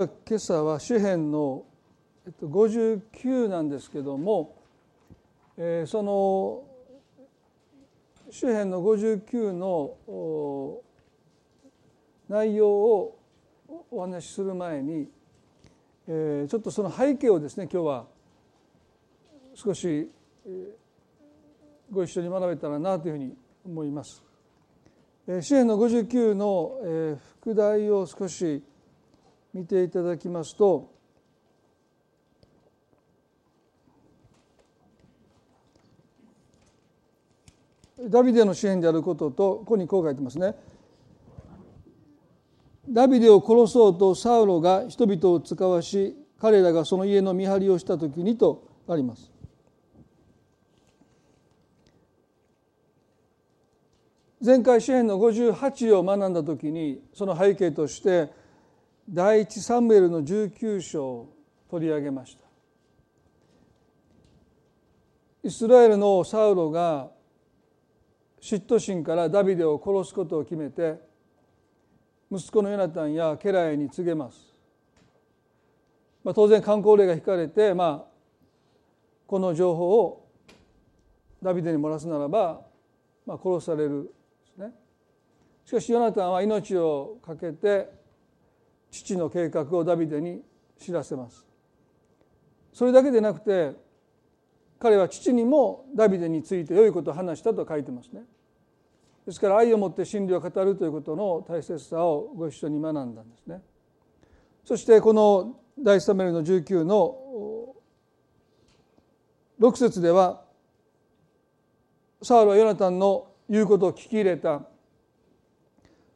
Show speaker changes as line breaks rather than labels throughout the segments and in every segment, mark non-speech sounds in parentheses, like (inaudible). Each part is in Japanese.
今朝は詩編の59なんですけども、えー、その詩編の59の内容をお話しする前に、えー、ちょっとその背景をですね今日は少しご一緒に学べたらなというふうに思います。詩編の59の副題を少し見ていただきますとダビデの支援であることとここにこう書いてますね。ダビデを殺そうとサウロが人々を使わし彼らがその家の見張りをした時にとあります。前回詩篇の58を学んだ時にその背景として第一サムエルの19章を取り上げました。イスラエルのサウロが嫉妬心からダビデを殺すことを決めて息子のヨナタンや家来に告げます、まあ、当然観光令が引かれて、まあ、この情報をダビデに漏らすならば、まあ、殺されるですね。しかしヨナタンは命を懸けて父の計画をダビデに知らせます。それだけでなくて彼は父にもダビデについて良いことを話したと書いてますね。ですから愛を持って真理を語るということの大切さをご一緒に学んだんですね。そしてこの第一サメルの19の6節ではサウルはヨナタンの言うことを聞き入れた。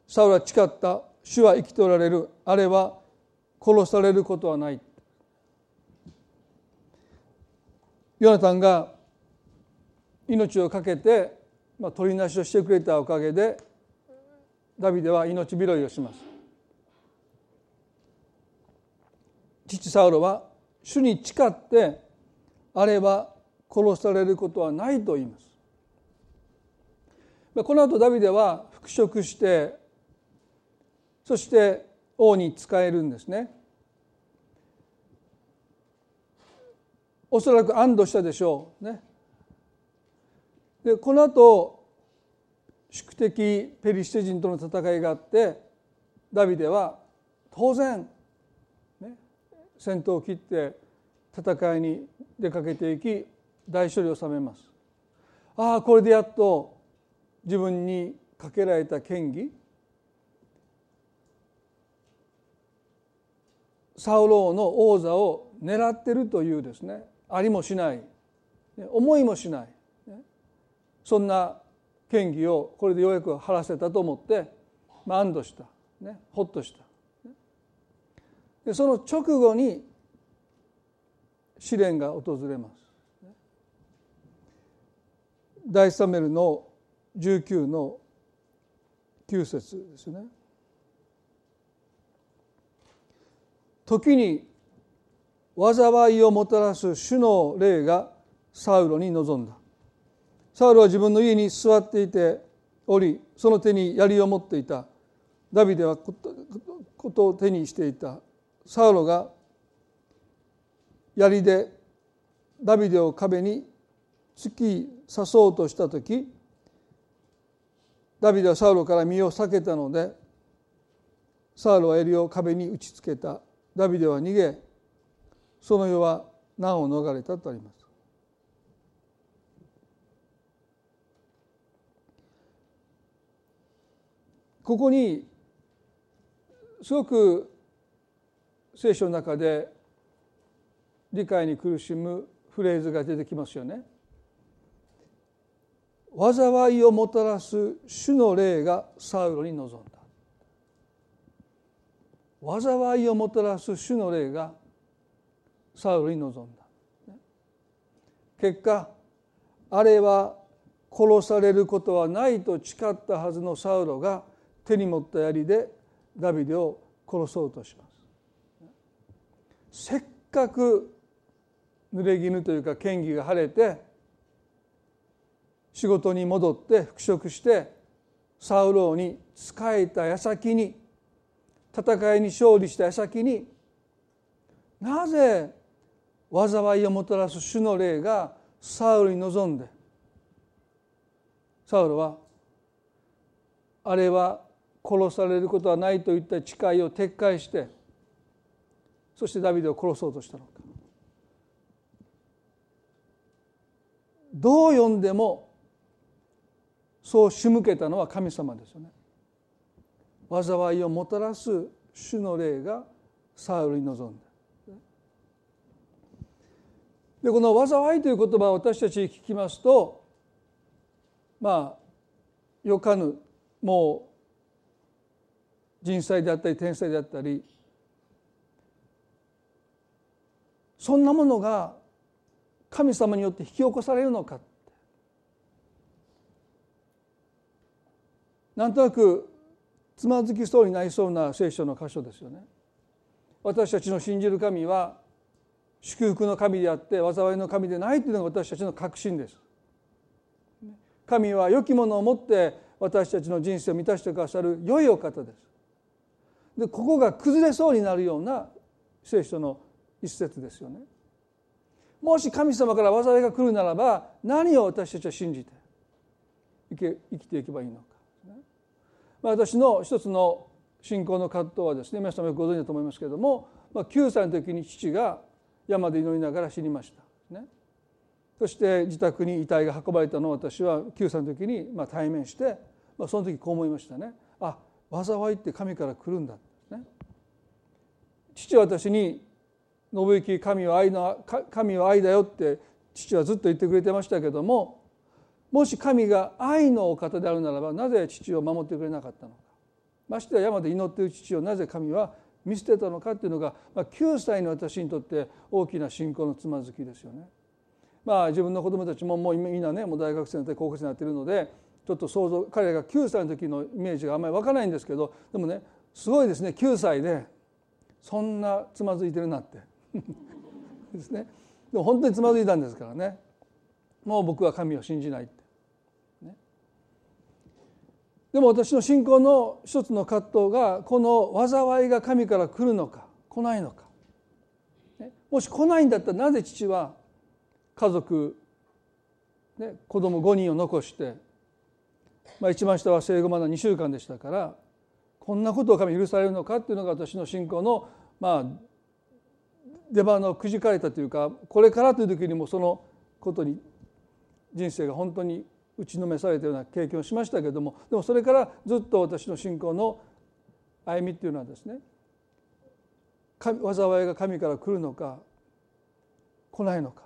サウルは誓った。主は生きておられる。あれは殺されることはない。ヨナタンが命を懸けて、まあ、取りなしをしてくれたおかげでダビデは命拾いをします。父サウロは主に誓ってあれは殺されることはないと言います。この後ダビデは復職してそして王に仕えるんですね。おそらく安堵したでしょう。ね。でこの後宿敵ペリシテ人との戦いがあってダビデは当然、ね、戦闘を切って戦いに出かけていき大勝利を収めます。ああこれでやっと自分にかけられた権威サウロの王座を狙ってるというですねありもしない思いもしないそんな権威をこれでようやく晴らせたと思って、まあ、安堵した、ね、ほっとしたでその直後に試練が訪れます第サメルの19の9節ですね。時に災いをもたらす主の霊がサウロに臨んだ。サウロは自分の家に座っていておりその手に槍を持っていた。ダビデはことを手にしていた。サウロが槍でダビデを壁に突き刺そうとした時ダビデはサウロから身を避けたのでサウロは襟を壁に打ちつけた。ダビデは逃げその世は難を逃れたとあります。ここにすごく聖書の中で理解に苦しむフレーズが出てきますよね。災いをもたらす主の霊がサウロに臨んだ。災いをもたらす主の霊がサウルに臨んだ。結果あれは殺されることはないと誓ったはずのサウロが手に持った槍でダビデを殺そうとします。せっかく濡れ衣というか嫌疑が晴れて仕事に戻って復職してサウロに仕えた矢先に戦いに勝利した矢先になぜ災いをもたらす主の霊がサウルに臨んでサウルはあれは殺されることはないといった誓いを撤回してそしてダビデを殺そうとしたのかどう読んでもそう仕向けたのは神様ですよね。災いをもたらす主の霊がサウルに臨んだ。でこの「災い」という言葉を私たち聞きますとまあよかぬもう人災であったり天災であったりそんなものが神様によって引き起こされるのかなんとなくつまずきそうになりそうな聖書の箇所ですよね。私たちの信じる神は祝福の神であって災いの神でないというのが私たちの確信です。神は良きものを持って私たちの人生を満たしてくださる良いお方です。でここが崩れそうになるような聖書の一節ですよね。もし神様から災いが来るならば何を私たちは信じて生きていけばいいのか。まあ私の一つの信仰の葛藤はですね皆様よくご存知だと思いますけれどもまあ9歳の時に父が山で祈りながら死にました、ね、そして自宅に遺体が運ばれたのを私は9歳の時にまあ対面して、まあ、その時こう思いましたね。あ災いって神から来るんだ、ね、父は私に「信行神は愛の神は愛だよ」って父はずっと言ってくれてましたけどももし神が愛のお方であるならばなぜ父を守ってくれなかったのかましてや山で祈っている父をなぜ神は見捨てたのかっていうのが、まあ、9歳の私にとって大きな信仰のつまずきですよね。まあ自分の子供たちももうみんなねもう大学生になって高校生になっているのでちょっと想像彼らが9歳の時のイメージがあんまり湧かないんですけどでもねすごいですね9歳でそんなつまずいてるなって (laughs) ですねでも本当につまずいたんですからねもう僕は神を信じないって。でも私の信仰の一つの葛藤がこの災いが神から来るのか来ないのか。もし来ないんだったらなぜ父は家族、ね、子供5人を残して、まあ、一番下は生後まだ2週間でしたからこんなことを神許されるのかっていうのが私の信仰のまあ出番のくじかれたというかこれからという時にもそのことに人生が本当に打ちのめされたような経験をしましたけれどもでもそれからずっと私の信仰の歩みっていうのはですね災いが神から来るのか来ないのか。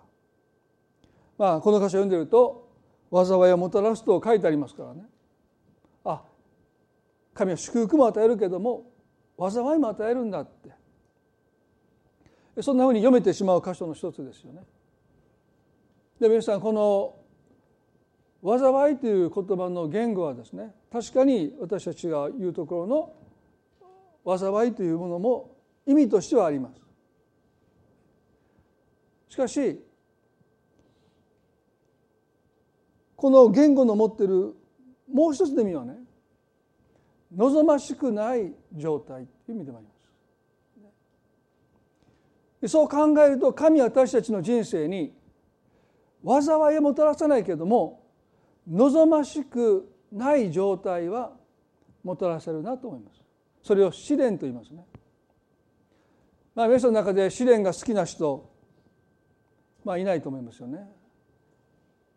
まあこの箇所を読んでると災いをもたらすと書いてありますからね。あ神は祝福も与えるけども災いも与えるんだって。そんなふうに読めてしまう箇所の一つですよね。で皆さんこの災いという言葉の言語はですね確かに私たちが言うところの災いというものも意味としてはあります。しかしこの言語の持ってるもう一つの意味はね望ましくない状態という意味でもあります。そう考えると神は私たちの人生に災いをもたらさないけれども望ましくない状態はもたらせるなと思います。それを試練と言いますね。まあ皆さんの中で試練が好きな人まあいないと思いますよね。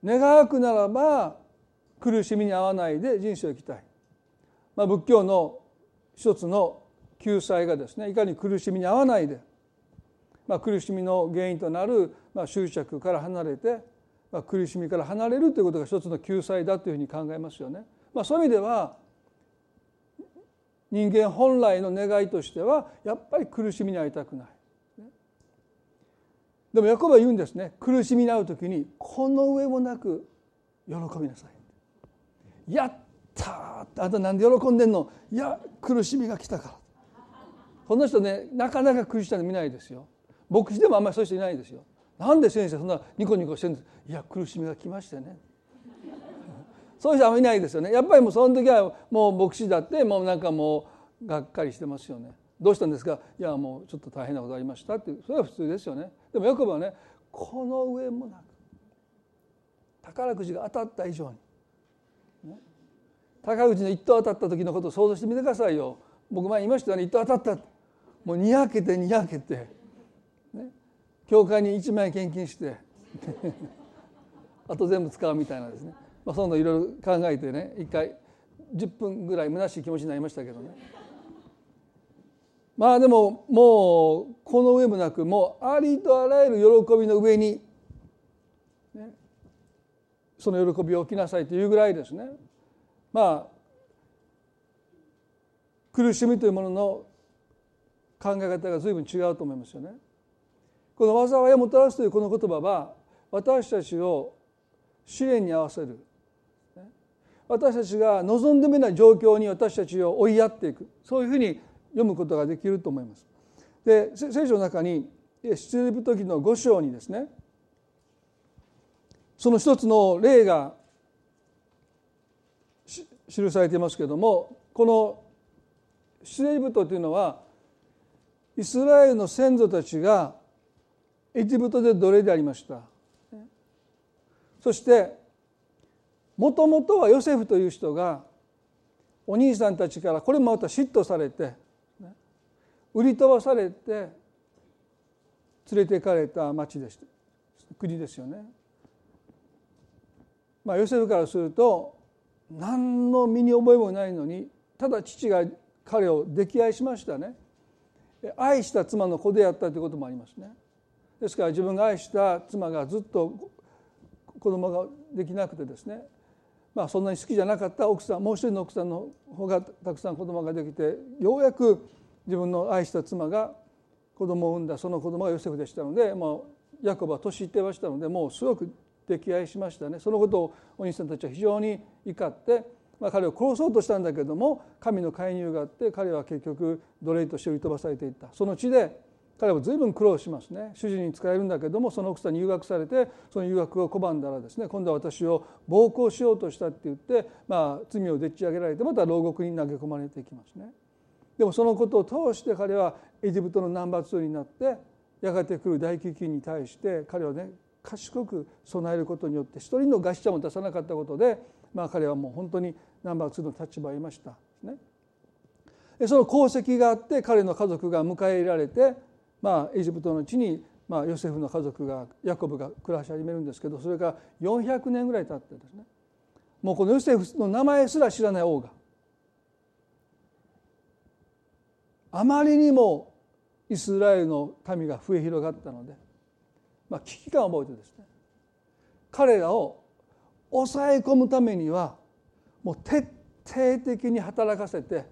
願うくならば苦しみに遭わないで人生を生きたい。まあ、仏教の一つの救済がですねいかに苦しみに遭わないで、まあ、苦しみの原因となる、まあ、執着から離れてまあ、苦しみから離れるということが一つの救済だというふうに考えますよね。まあ、そういう意味では人間本来の願いとしてはやっぱり苦しみに遭いたくない。でもヤコブは言うんですね苦しみに遭う時にこの上もなく喜びなさい。やったあんたなんで喜んでんの？いや苦しみが来たから。この人ねなかなか苦しい人見ないですよ。牧師でもあんまりそういう人いないですよ。なんで先生そんなニコニコしてるんです？いや苦しみが来ましてね。(laughs) そういう人はあんまりいないですよね。やっぱりもうその時はもう牧師だってもうなんかもうがっかりしてますよね。どうしたんですか？いやもうちょっと大変なことありましたってそれは普通ですよね。でもヤコブはねこの上もなく宝くじが当たった以上に、ね、宝くじの一等当たった時のことを想像してみてくださいよ。僕前言いましたよね。一等当たった。もうにやけてにやけて、教会に1万円献金して (laughs) あと全部使うみたいなですね、まあ、そんないろいろ考えてね一回10分ぐらい虚しい気持ちになりましたけどね。まあでももうこの上もなくもうありとあらゆる喜びの上に、その喜びを置きなさいというぐらいですね。まあ苦しみというものの考え方が随分違うと思いますよね。この災いをもたらすというこの言葉は私たちを試練に合わせる私たちが望んでみない状況に私たちを追いやっていくそういうふうに読むことができると思います。で聖書の中に出エジプト記の5章にですねその一つの例が記されていますけれどもこの出エジプトというのはイスラエルの先祖たちがエジプトで奴隷でありました。そしてもともとはヨセフという人がお兄さんたちからこれもまた嫉妬されて売り飛ばされて連れて行かれた町でした。国ですよね。まあ、ヨセフからすると何の身に覚えもないのにただ父が彼を溺愛しましたね。愛した妻の子であったということもありますね。ですから自分が愛した妻がずっと子供ができなくてですね。まあそんなに好きじゃなかった奥さんもう一人の奥さんの方がたくさん子供ができてようやく自分の愛した妻が子供を産んだその子供がヨセフでしたので、まあ、ヤコブは年いってましたのでもうすごく溺愛しましたね。そのことをお兄さんたちは非常に怒って、まあ、彼を殺そうとしたんだけども神の介入があって彼は結局奴隷として売り飛ばされていった。その地で彼は随分苦労しますね主人に仕えるんだけどもその奥さんに誘惑されてその誘惑を拒んだらですね今度は私を暴行しようとしたって言って、まあ、罪をでっち上げられてまた牢獄に投げ込まれていきますね。でもそのことを通して彼はエジプトのナンバー2になってやがて来る大飢饉に対して彼はね賢く備えることによって一人の餓死者も出さなかったことで、まあ、彼はもう本当にナンバー2の立場を得ましたね。その功績があって彼の家族が迎え入れられて、まあ、エジプトの地に、まあ、ヨセフの家族がヤコブが暮らし始めるんですけどそれが400年ぐらい経ってですね。もうこのヨセフの名前すら知らない王があまりにもイスラエルの民が増え広がったので、まあ、危機感を覚えてですね彼らを抑え込むためにはもう徹底的に働かせて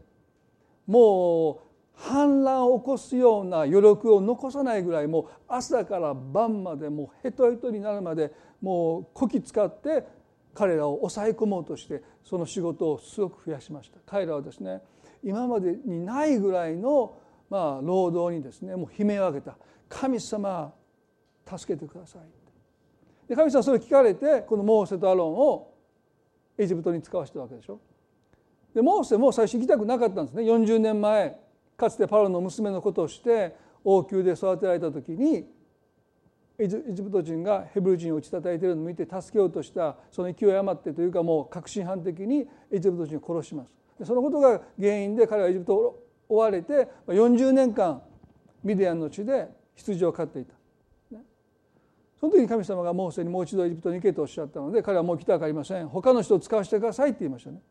もう反乱を起こすような余力を残さないぐらいもう朝から晩までもうヘトヘトになるまでもうこき使って彼らを抑え込もうとしてその仕事をすごく増やしました。彼らはですね今までにないぐらいのまあ労働にですねもう悲鳴を上げた。神様助けてくださいで神様それを聞かれてこのモーセとアロンをエジプトに使わせたわけでしょ。でモーセも最初行きたくなかったんですね。40年前。かつてパロの娘のことをして王宮で育てられた時にエジプト人がヘブル人を打ち叩いているのを見て助けようとしたその勢い余ってというかもう確信犯的にエジプト人を殺します。そのことが原因で彼はエジプトを追われて40年間ミディアンの地で羊を飼っていた。その時に神様がモーセにもう一度エジプトに行けとおっしゃったので彼はもう来たくありません。他の人を使わせてくださいって言いましたね。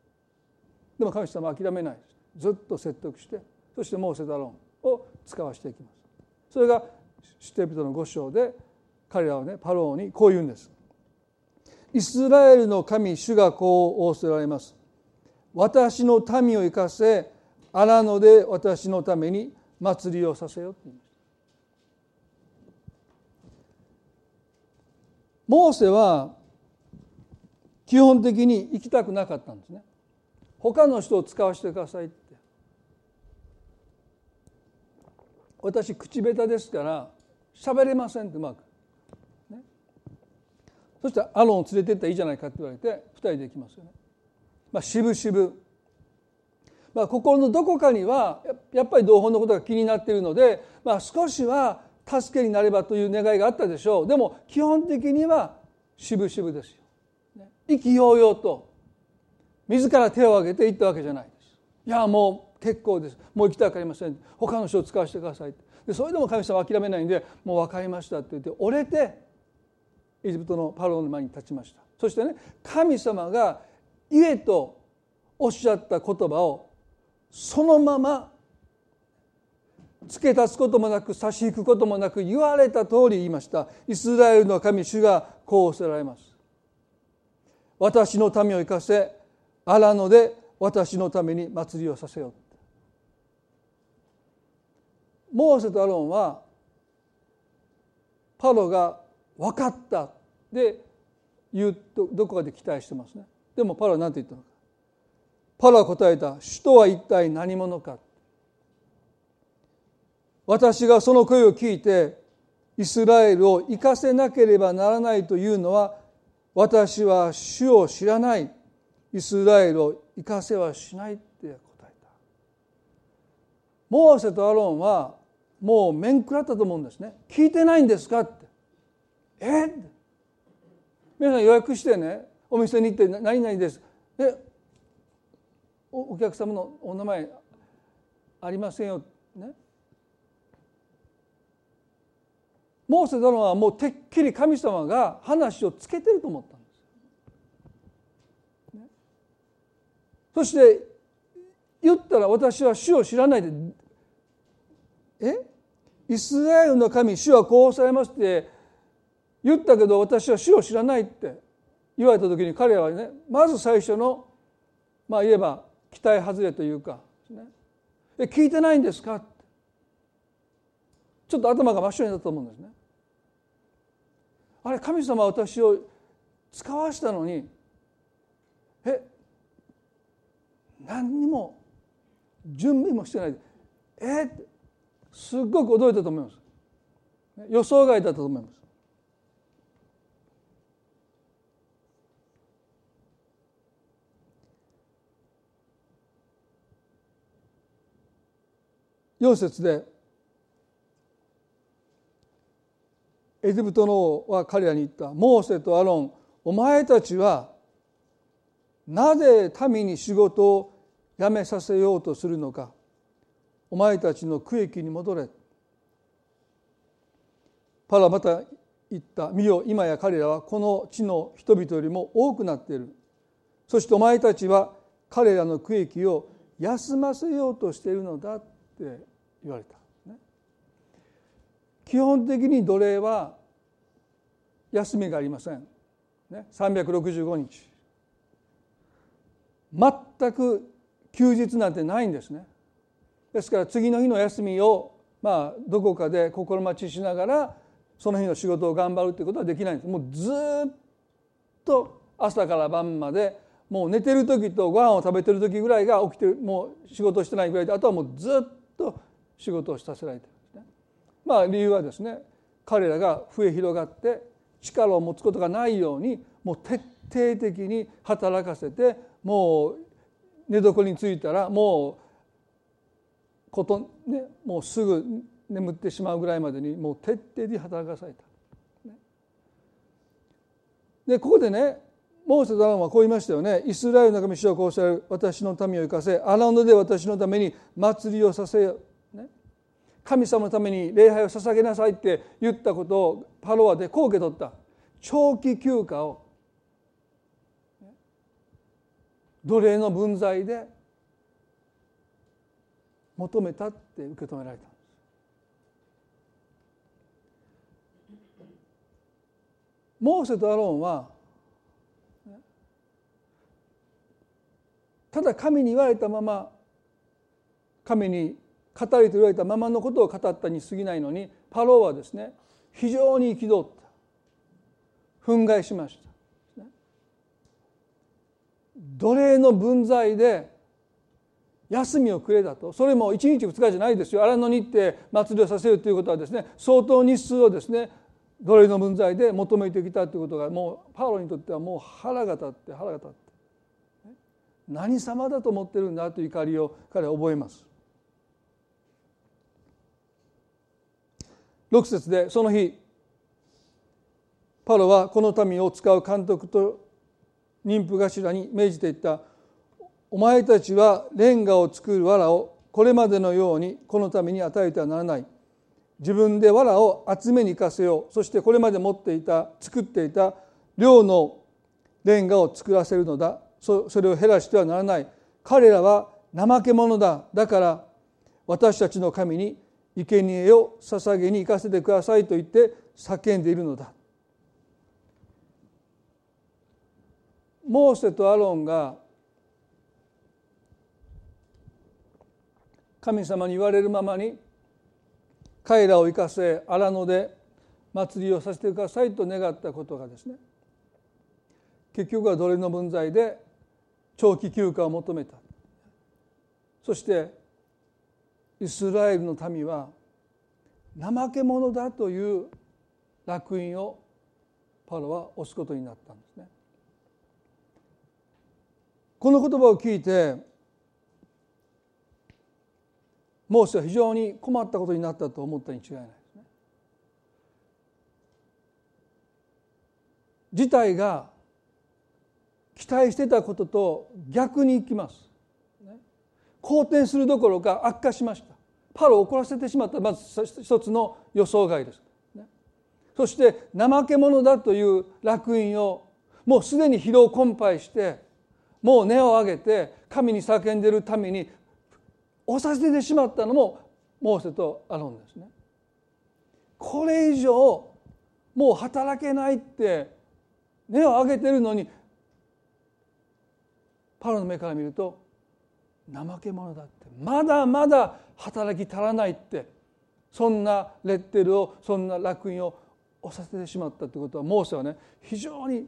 でも神様は諦めないずっと説得してそしてモーセとアロンを使わせていきます。それがシュテピトの5章で彼らはねパローにこう言うんです。イスラエルの神主がこう仰せられます。私の民を生かせ荒野で私のために祭りをさせよって言いましたモーセは基本的に行きたくなかったんですね。他の人を使わせてくださいって私口下手ですから喋れませんってうまく、ね、そしたらアロンを連れてったらいいじゃないかって言われて2人で行きますよね。まあ、渋々。まあ、心のどこかにはやっぱり同胞のことが気になっているので、まあ、少しは助けになればという願いがあったでしょう。でも基本的には渋々ですよ。意気揚々と自ら手を挙げて言ったわけじゃないです。いやもう結構です。もう行きたくありません。他の人を使わせてくださいでそれでも神様は諦めないんでもう分かりましたって言って折れてエジプトのパロの前に立ちました。そしてね神様が言えとおっしゃった言葉をそのまま付け足すこともなく差し引くこともなく言われた通り言いました。イスラエルの神主がこうおせられます。私の民を生かせ荒野で私のために祭りをさせよモーセとアロンはパロが分かったで言うとどこかで期待してますね。でもパロは何て言ったのか。パロは答えた「首都は一体何者か」私がその声を聞いてイスラエルを生かせなければならないというのは私は主を知らない。イスラエルを生かせはしないって答えた。モーセとアロンはもう面食らったと思うんですね。聞いてないんですかって。え？皆さん予約してねお店に行って「何々です」え？お客様のお名前ありませんよね。モーセ殿はもうてっきり神様が話をつけてると思ったんです。そして言ったら私は主を知らないでえ？イスラエルの神主はこうされますって言ったけど私は主を知らないって言われた時に彼はねまず最初のまあ言えば期待外れというか、ね、え聞いてないんですか？ちょっと頭が真っ白になったと思うんですね。あれ神様は私を使わしたのにえ？何にも準備もしてない。え？すっごく驚いたと思います。予想外だったと思います。4節でエジプトの王は彼らに言った。モーセとアロンお前たちはなぜ民に仕事を辞めさせようとするのか。お前たちの区域に戻れ。パラまた言った見よ今や彼らはこの地の人々よりも多くなっている。そしてお前たちは彼らの区域を休ませようとしているのだって言われた。基本的に奴隷は休みがありません、ね、365日。全く休日なんてないんですね。ですから次の日の休みをまあどこかで心待ちしながらその日の仕事を頑張るっていうことはできないんです。もうずっと朝から晩までもう寝てる時とご飯を食べてる時ぐらいが起きてもう仕事してないぐらいであとはもうずっと仕事をさせられてるんですね。まあ理由はですね彼らが増え広がって力を持つことがないようにもう徹底的に働かせてもう寝床についたらもうこと、ね、もうすぐ眠ってしまうぐらいまでにもう徹底的に働かされた。でここでねモーセとアロンはこう言いましたよね。イスラエルの神主はこうされる私の民を生かせアランドで私のために祭りをさせよ神様のために礼拝を捧げなさいって言ったことをパロアでこう受け取った。長期休暇を。奴隷の分際で求めたって受け止められたんですモーセとアロンはただ神に言われたまま神に語りと言われたままのことを語ったに過ぎないのにパローはですね非常に憤った。憤慨しました。奴隷の分際で休みをくれたと。それも1日2日じゃないですよ。荒野に行って祭りをさせるということはですね相当日数をですね奴隷の分際で求めてきたということがもうパウロにとってはもう腹が立って腹が立って何様だと思ってるんだという怒りを彼は覚えます。6節でその日パロはこの民を使う監督と妊婦頭に命じていったお前たちはレンガを作る藁をこれまでのようにこのために与えてはならない。自分で藁を集めに行かせよう。そしてこれまで持っていた作っていた量のレンガを作らせるのだ。それを減らしてはならない。彼らは怠け者だ。だから私たちの神に生贄を捧げに行かせてくださいと言って叫んでいるのだ。モーセとアロンが神様に言われるままに彼らを生かせ荒野で祭りをさせてくださいと願ったことがですね結局は奴隷の分際で長期休暇を求めたそしてイスラエルの民は怠け者だという烙印をパロは押すことになったんですね。この言葉を聞いてモーセは非常に困ったことになったと思ったに違いないですね。事態が期待してたことと逆にいきます。好転するどころか悪化しました。パロを怒らせてしまったまず一つの予想外です。そして怠け者だという烙印をもうすでに疲労困憊してもう根を上げて神に叫んでいるために押させてしまったのもモーセとアロンですね。これ以上もう働けないって根を上げてるのにパロの目から見ると怠け者だって。まだまだ働き足らないって。そんなレッテルをそんな烙印を押させてしまったってことはモーセはね非常に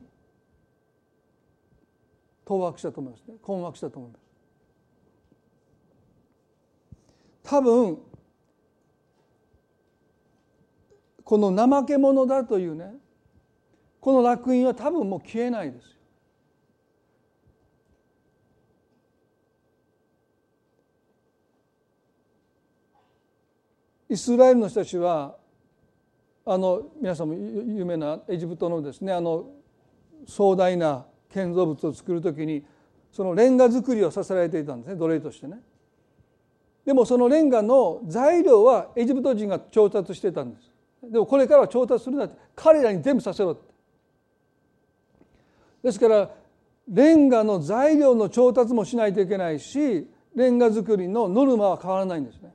当惑したと思いますね。困惑したと思います。多分この怠け者だというねこの烙印は多分もう消えないですよイスラエルの人たちはあの皆さんも有名なエジプトのですねあの壮大な建造物を作る時にそのレンガ作りをさせられていたんですね奴隷としてね。でもそのレンガの材料はエジプト人が調達してたんです。でもこれからは調達するなって彼らに全部させろって。ですからレンガの材料の調達もしないといけないしレンガ作りのノルマは変わらないんですね。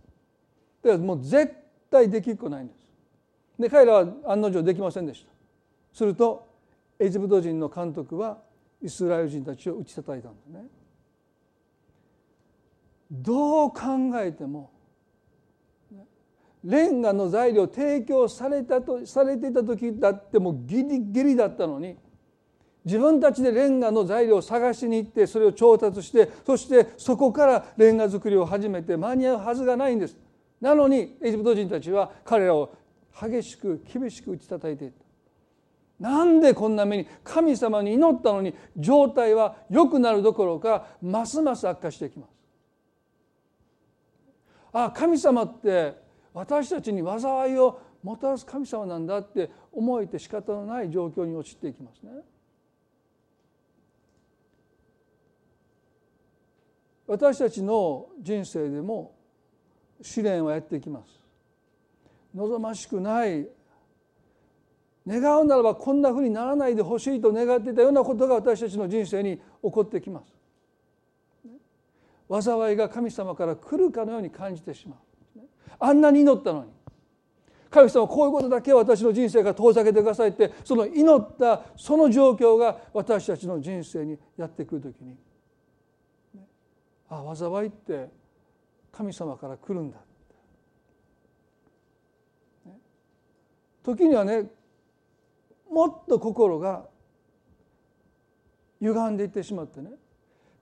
だからもう絶対できっこないんです。で彼らは案の定できませんでした。するとエジプト人の監督はイスラエル人たちを打ち叩いたんですね。どう考えてもレンガの材料提供されたとされていた時だってもうギリギリだったのに自分たちでレンガの材料を探しに行ってそれを調達してそしてそこからレンガ作りを始めて間に合うはずがないんです。なのにエジプト人たちは彼らを激しく厳しく打ち叩いていた。なんでこんな目に神様に祈ったのに状態は良くなるどころかますます悪化していきます。あ神様って私たちに災いをもたらす神様なんだって思えて仕方のない状況に陥っていきますね。私たちの人生でも試練はやってきます。望ましくない願うならばこんなふうにならないでほしいと願っていたようなことが私たちの人生に起こってきます。災いが神様から来るかのように感じてしまう。あんなに祈ったのに。神様こういうことだけは私の人生から遠ざけてくださいってその祈ったその状況が私たちの人生にやってくる時に。あ災いって神様から来るんだ。時にはねもっと心が歪んでいってしまってね。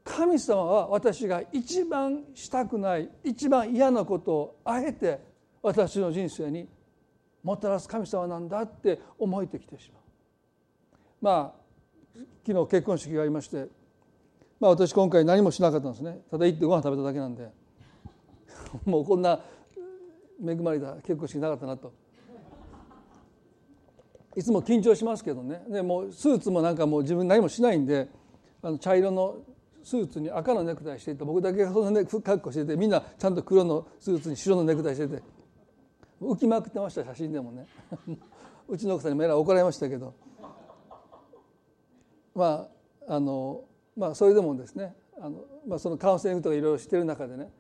神様は私が一番したくない一番嫌なことをあえて私の人生にもたらす神様なんだって思えてきてしまう。まあ昨日結婚式がありましてまあ私今回何もしなかったんですね。ただ行ってご飯食べただけなんで。(laughs) もうこんな恵まれた結婚式なかったなと。いつも緊張しますけどね。でもうスーツもなんかもう自分何もしないんであの茶色のスーツに赤のネクタイしていて僕だけがそんな格好しててみんなちゃんと黒のスーツに白のネクタイしてて浮きまくってました写真でもね (laughs) うちの奥さんにもえらい怒られましたけどまああのまあそれでもですねあの、まあ、そのカウンセリングとかいろいろしてる中でね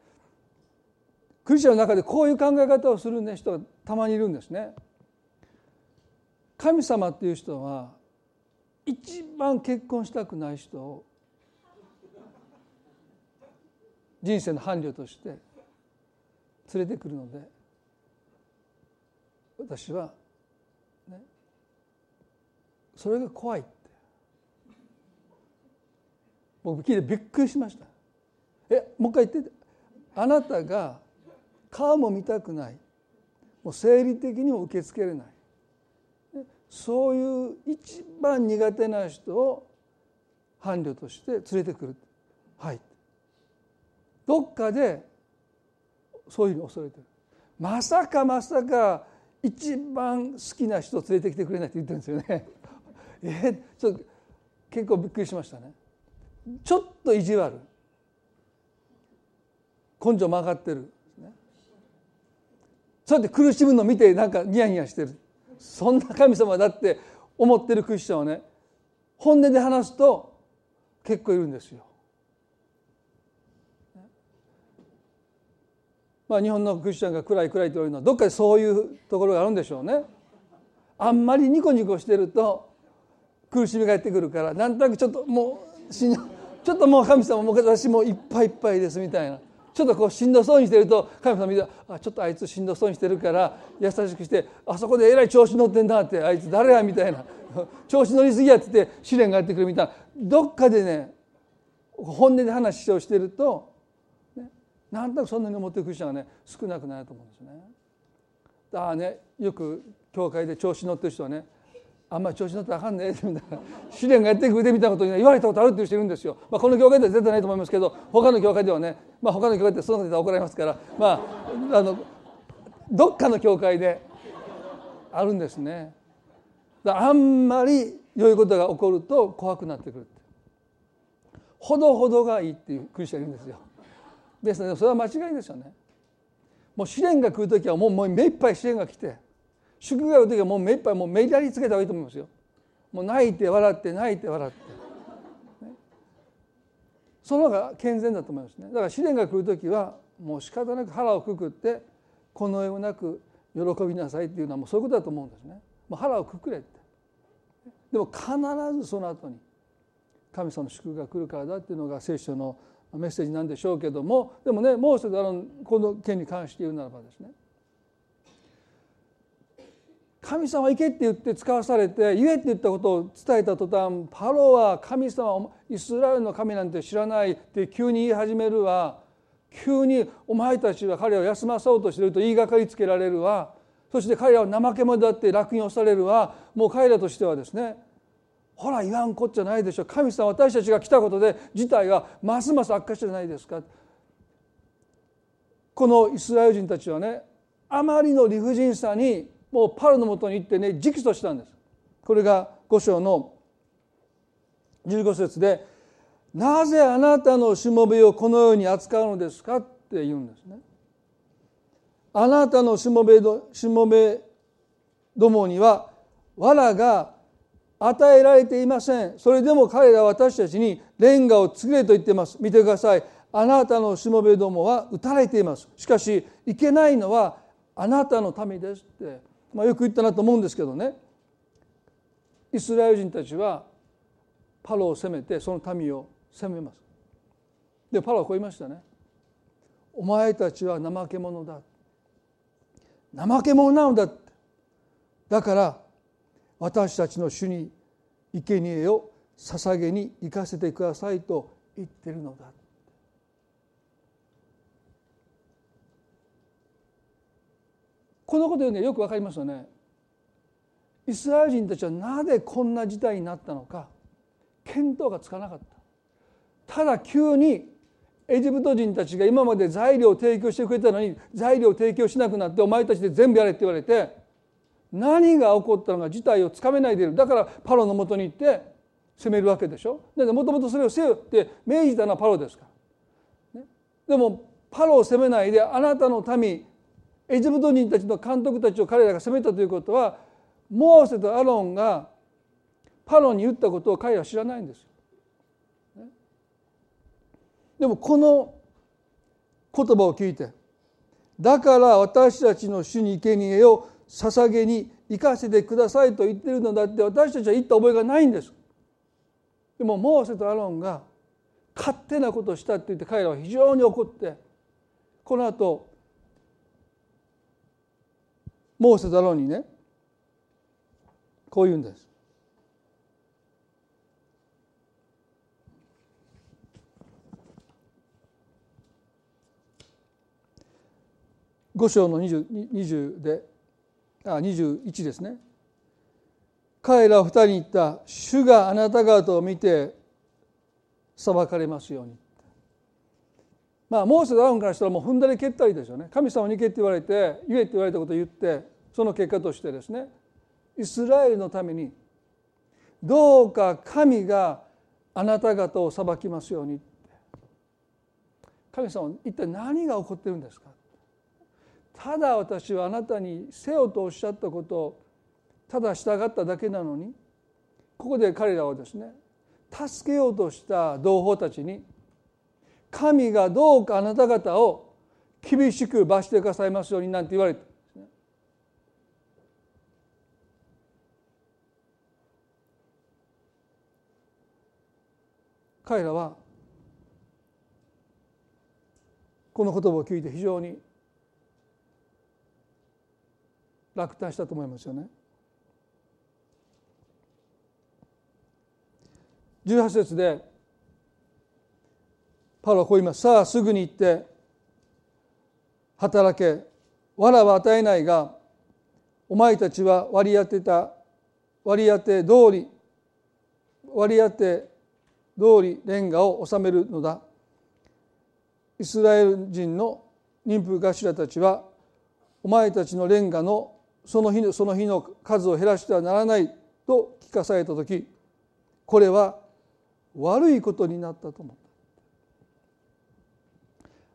クリスチャンの中でこういう考え方をする、ね、人がたまにいるんですね。神様っていう人は一番結婚したくない人を人生の伴侶として連れてくるので私は、ね、それが怖いって。僕聞いてびっくりしました。えもう一回言って。あなたが顔も見たくない。もう生理的にも受け付けれない。そういう一番苦手な人を伴侶として連れてくる。はい。どっかでそういうふうに恐れてる。まさかまさか一番好きな人を連れてきてくれないって言ってるんですよね。(laughs) えちょっと結構びっくりしましたね。ちょっと意地悪。根性曲がってる。そうやって苦しむのを見てなんかニヤニヤしてる。そんな神様だって思ってるクリスチャンはね本音で話すと結構いるんですよ。まあ、日本のクリスチャンが暗い暗いというのはどっかでそういうところがあるんでしょうね。あんまりニコニコしてると苦しみがやってくるからなんとなくちょっともうちょっともう神様も私もういっぱいいっぱいですみたいな。ちょっとこうしんどそうにしてると神様見てあちょっとあいつしんどそうにしてるから優しくしてあそこでえらい調子乗ってんなってあいつ誰やみたいな。調子乗りすぎやってて試練がやってくるみたいな。どっかでね本音で話をしてると、なんとなくそんなに思ってるクリスチャンがね少なくないと思うんですね。だからねよく教会で調子乗ってる人はねあんまり調子乗ったらあかんねみたいな。試練がやってくるでみたいなことに言われたことあるっていう人いるんですよ、まあ、この教会では絶対ないと思いますけど他の教会ではね、まあ、他の教会ってそのことで怒られますからまああのどっかの教会であるんですね。あんまり良いことが起こると怖くなってくるほどほどがいいっていうクリスチャンいるんですよ。ですのでそれは間違いですよね。もう試練が来る時はもうもう目いっぱい試練が来て祝賀の時はもう目いっぱいもうめりりつけた方がいいと思いますよ。もう泣いて笑って泣いて笑って、ね、その方が健全だと思いますね。だから試練が来る時はもう仕方なく腹をくくってこの世なく喜びなさいっていうのはもうそういうことだと思うんですね。もう腹をくくれって。でも必ずその後に神様の祝福が来るからだっていうのが聖書のメッセージなんでしょうけどもでもねもう一つあのこの件に関して言うならばですね神様行けって言って使わされて言えって言ったことを伝えた途端パロは神様イスラエルの神なんて知らないって急に言い始めるわ。急にお前たちは彼を休まそうとしてると言いがかりつけられるわ。そして彼らは怠け者だって落印をされるわ。もう彼らとしてはですねほら言わんこっちゃないでしょ神様私たちが来たことで事態がますます悪化してないですかこのイスラエル人たちはねあまりの理不尽さにもうパロのもとに行ってね直訴したんですこれが5章の15節で「なぜあなたのしもべをこのように扱うのですか?」って言うんですね。あなたのしもべしもべどもには藁が与えられていません。それでも彼らは私たちにレンガを作れと言っています。見てください。あなたのしもべどもは打たれています。しかしいけないのはあなたの民ですって。まあ、よく言ったなと思うんですけどね。イスラエル人たちはパロを攻めてその民を攻めます。でパロはこう言いましたね。お前たちは怠け者だ。怠け者なのだ。だから私たちの主に生贄を捧げに行かせてくださいと言ってるのだ。このことねよく分かりますよね。イスラエル人たちはなぜこんな事態になったのか。見当がつかなかった。ただ急にエジプト人たちが今まで材料を提供してくれたのに材料を提供しなくなってお前たちで全部やれって言われて何が起こったのか事態をつかめないでいる。だからパロのもとに行って責めるわけでしょ？でもともとそれをせよって命じたのはパロですから、ね、でもパロを責めないであなたの民エジプト人たちの監督たちを彼らが責めたということはモーセとアロンがパロに言ったことを彼らは知らないんですよ。でもこの言葉を聞いてだから私たちの主に生贄を捧げに行かせてくださいと言ってるのだって私たちは言った覚えがないんです。でもモーセとアロンが勝手なことをしたって言って彼らは非常に怒ってこの後モーセとアロンにねこう言うんです。5章の 20, 20であ21ですね。彼ら二人に言った「主があなた方を見て裁かれますように」まあモーセダウンからしたらもう踏んだり蹴ったりですよね。神様に行けって言われて言えって言われたことを言ってその結果としてですね。イスラエルのためにどうか神があなた方を裁きますように神様一体何が起こってるんですか？ただ私はあなたにせよとおっしゃったことをただ従っただけなのにここで彼らはですね助けようとした同胞たちに神がどうかあなた方を厳しく罰してくださいますようになんて言われて彼らはこの言葉を聞いて非常に落胆したと思いますよね。18節でパウロはこう言います。さあすぐに行って働け。藁は与えないがお前たちは割り当てた割り当て通り割り当て通りレンガを収めるのだ。イスラエル人の妊婦頭たちはお前たちのレンガのその日のその日の数を減らしてはならないと聞かされた時これは悪いことになったと思っ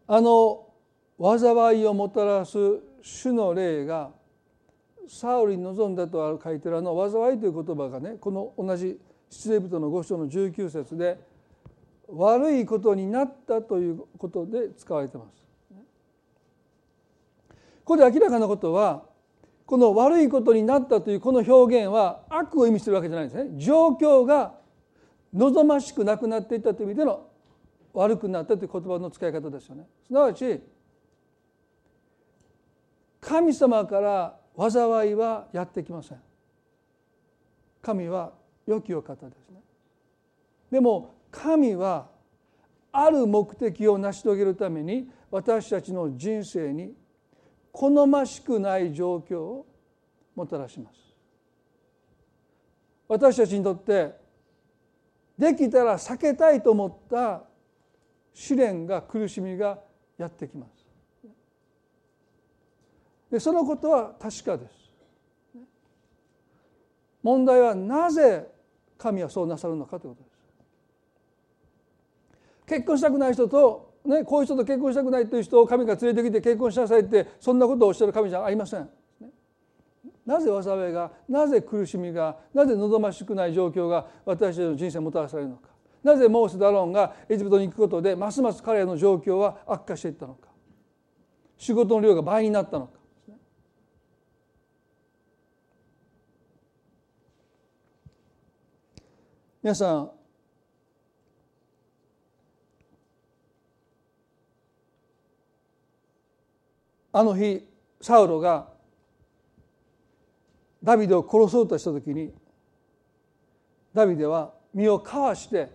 たあの災いをもたらす主の霊がサウリに望んだとある書いてるあの災いという言葉がねこの同じ出エ人の5章の19節で悪いことになったということで使われてます。ここで明らかなことはこの悪いことになったというこの表現は悪を意味してるわけじゃないんですね。状況が望ましくなくなっていったという意味での悪くなったという言葉の使い方ですよね。すなわち神様から災いはやってきません。神は良きお方ですね。でも神はある目的を成し遂げるために私たちの人生に好ましくない状況をもたらします。私たちにとってできたら避けたいと思った試練が苦しみがやってきます。でそのことは確かです。問題はなぜ神はそうなさるのかということです。結婚したくない人とね、こういう人と結婚したくないという人を神が連れてきて結婚しなさいってそんなことをおっしゃる神じゃありません。なぜ災いがなぜ苦しみがなぜ望ましくない状況が私たちの人生をもたらされるのか。なぜモーセ・ダロンがエジプトに行くことでますます彼らの状況は悪化していったのか。仕事の量が倍になったのか。皆さんあの日サウロがダビデを殺そうとした時にダビデは身をかわして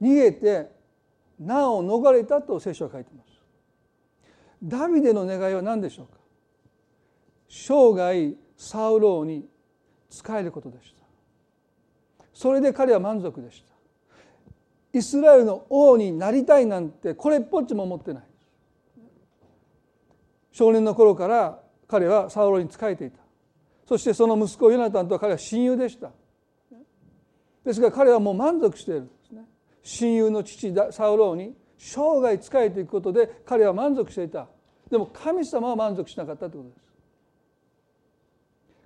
逃げて難を逃れたと聖書は書いてます。ダビデの願いは何でしょうか？生涯サウローに仕えることでした。それで彼は満足でした。イスラエルの王になりたいなんてこれっぽっちも思ってない。少年の頃から彼はサウロに仕えていた。そしてその息子ヨナタンとは彼は親友でした。ですが彼はもう満足しているんですね。親友の父サウロに生涯仕えていくことで彼は満足していた。でも神様は満足しなかったということです。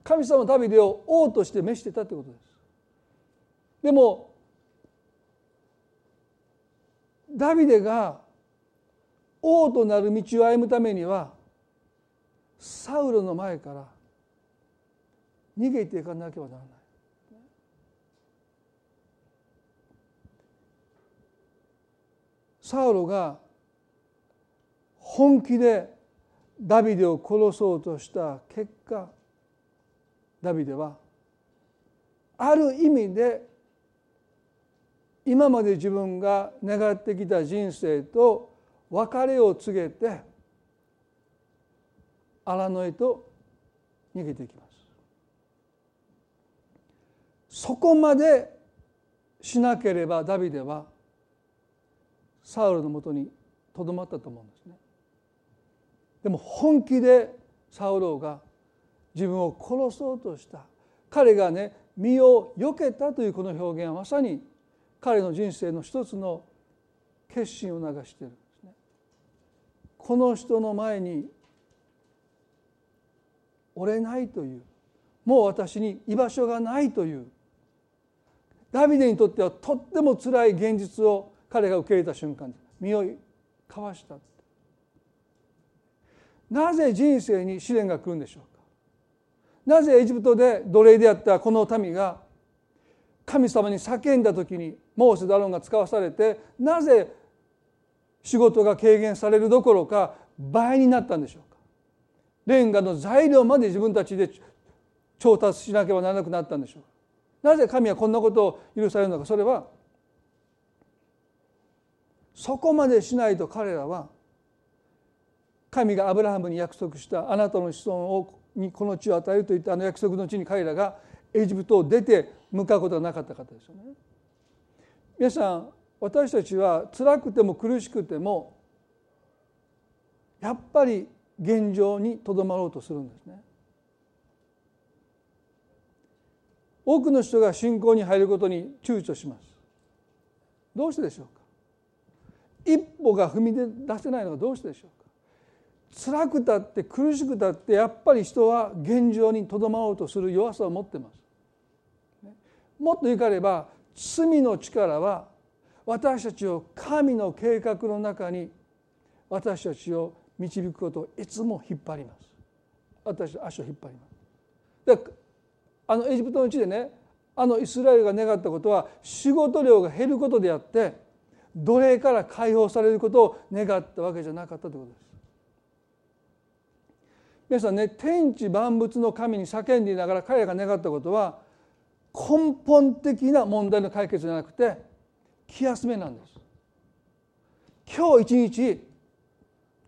神様はダビデを王として召してたということです。でもダビデが王となる道を歩むためにはサウロの前から逃げていかなければならない。サウロが本気でダビデを殺そうとした結果ダビデはある意味で今まで自分が願ってきた人生と別れを告げて荒野へと逃げていきます。そこまでしなければダビデはサウルのもとにとどまったと思うんですね。でも本気でサウロが自分を殺そうとした彼がね身を避けたというこの表現はまさに彼の人生の一つの決心を流しているんですね。この人の前に折れないという。もう私に居場所がないという。ダビデにとってはとってもつらい現実を彼が受け入れた瞬間。身を交わしたなぜ人生に試練が来るんでしょうか。なぜエジプトで奴隷であったこの民が神様に叫んだ時にモーセ・ダロンが使わされてなぜ仕事が軽減されるどころか倍になったんでしょう。レンガの材料まで自分たちで調達しなければならなくなったんでしょうなぜ神はこんなことを許されるのかそれはそこまでしないと彼らは神がアブラハムに約束したあなたの子孫をにこの地を与えるといったあの約束の地に彼らがエジプトを出て向かうことがなかった方ですよね。皆さん私たちは辛くても苦しくてもやっぱり現状にとどまろうとするんですね。多くの人が信仰に入ることに躊躇します。どうしてでしょうか一歩が踏み出せないのはどうしてでしょうか辛くたって苦しくたってやっぱり人は現状にとどまろうとする弱さを持ってます。もっと言いかれば罪の力は私たちを神の計画の中に私たちを導くことをいつも引っ張ります。私足を引っ張ります。であのエジプトの地でねあのイスラエルが願ったことは仕事量が減ることであって奴隷から解放されることを願ったわけじゃなかったということです。皆さんね天地万物の神に叫んでいながら彼らが願ったことは根本的な問題の解決じゃなくて気休めなんです。今日一日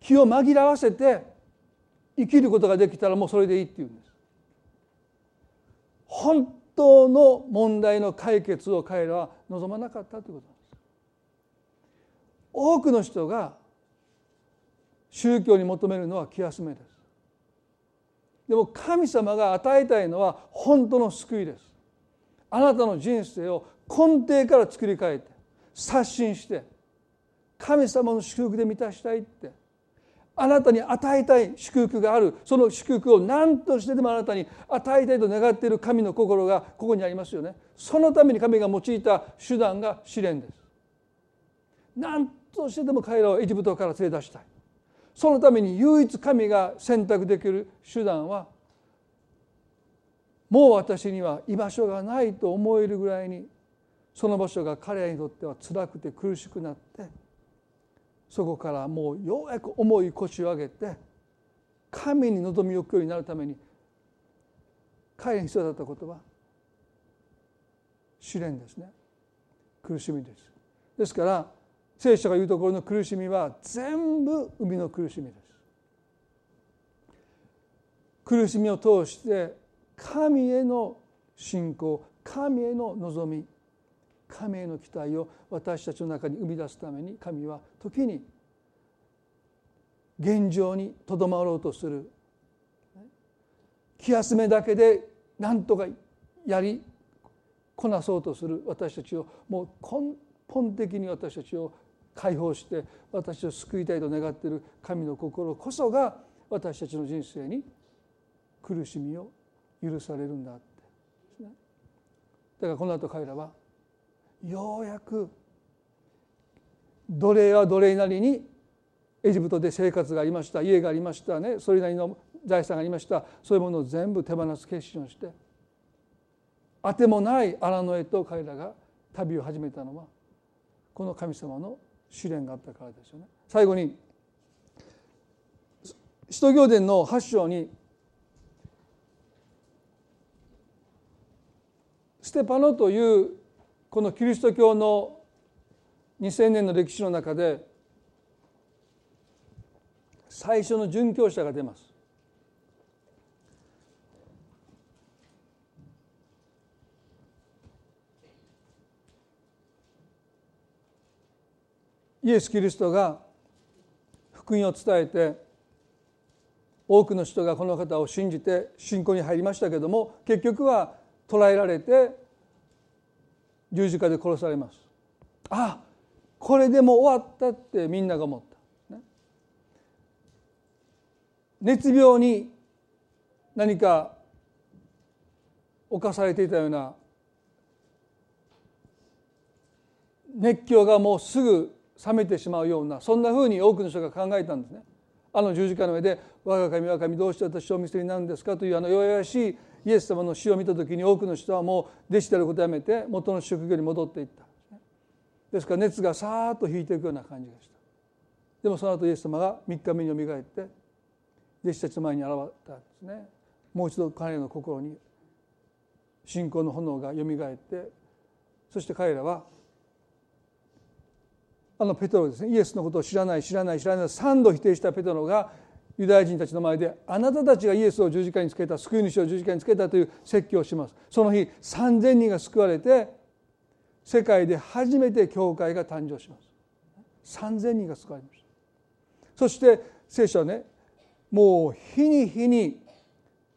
気を紛らわせて生きることができたらもうそれでいいっていうんです。本当の問題の解決を彼らは望まなかったということなんです。多くの人が宗教に求めるのは気休めです。でも神様が与えたいのは本当の救いです。あなたの人生を根底から作り変えて刷新して神様の祝福で満たしたいってあなたに与えたい祝福があるその祝福を何としてでもあなたに与えたいと願っている神の心がここにありますよね。そのために神が用いた手段が試練です。何としてでも彼らをエジプトから連れ出したい。そのために唯一神が選択できる手段はもう私には居場所がないと思えるぐらいにその場所が彼らにとっては辛くて苦しくなってそこからもうようやく重い腰を上げて神に望みを置くようになるために彼に必要だったことは試練ですね。苦しみです。ですから聖書が言うところの苦しみは全部生みの苦しみです。苦しみを通して神への信仰神への望み神への期待を私たちの中に生み出すために神は時に現状にとどまろうとする。気休めだけで何とかやりこなそうとする。私たちをもう根本的に私たちを解放して私を救いたいと願っている。神の心こそが私たちの人生に苦しみを許される。んだってだからこの後彼らはようやく奴隷は奴隷なりにエジプトで生活がありました家がありましたねそれなりの財産がありましたそういうものを全部手放す決心をしてあてもない荒野へと彼らが旅を始めたのはこの神様の試練があったからですよね。最後に使徒行伝の8章にステパノというこのキリスト教の2000年の歴史の中で最初の殉教者が出ます。イエス・キリストが福音を伝えて多くの人がこの方を信じて信仰に入りましたけども結局は捕らえられて十字架で殺されますあこれでも終わったってみんなが思った、ね、熱病に何か侵されていたような熱狂がもうすぐ冷めてしまうようなそんなふうに多くの人が考えたんですね。あの十字架の上で「我が神我が神どうして私をお見せになるんですか?」というあの弱々しいイエス様の死を見た時に多くの人はもう弟子であることをやめて元の職業に戻っていった。ですから熱がさーっと引いていくような感じがした。でもその後イエス様が3日目によみがえって弟子たちの前に現れたんですね。もう一度彼らの心に信仰の炎がよみがえってそして彼らはあのペトロですねイエスのことを知らない知らない知らない3度否定したペトロがユダヤ人たちの前であなたたちがイエスを十字架につけた救い主を十字架につけたという説教をします。その日3,000人が救われて世界で初めて教会が誕生します。3,000人が救われました。そして聖書はねもう日に日に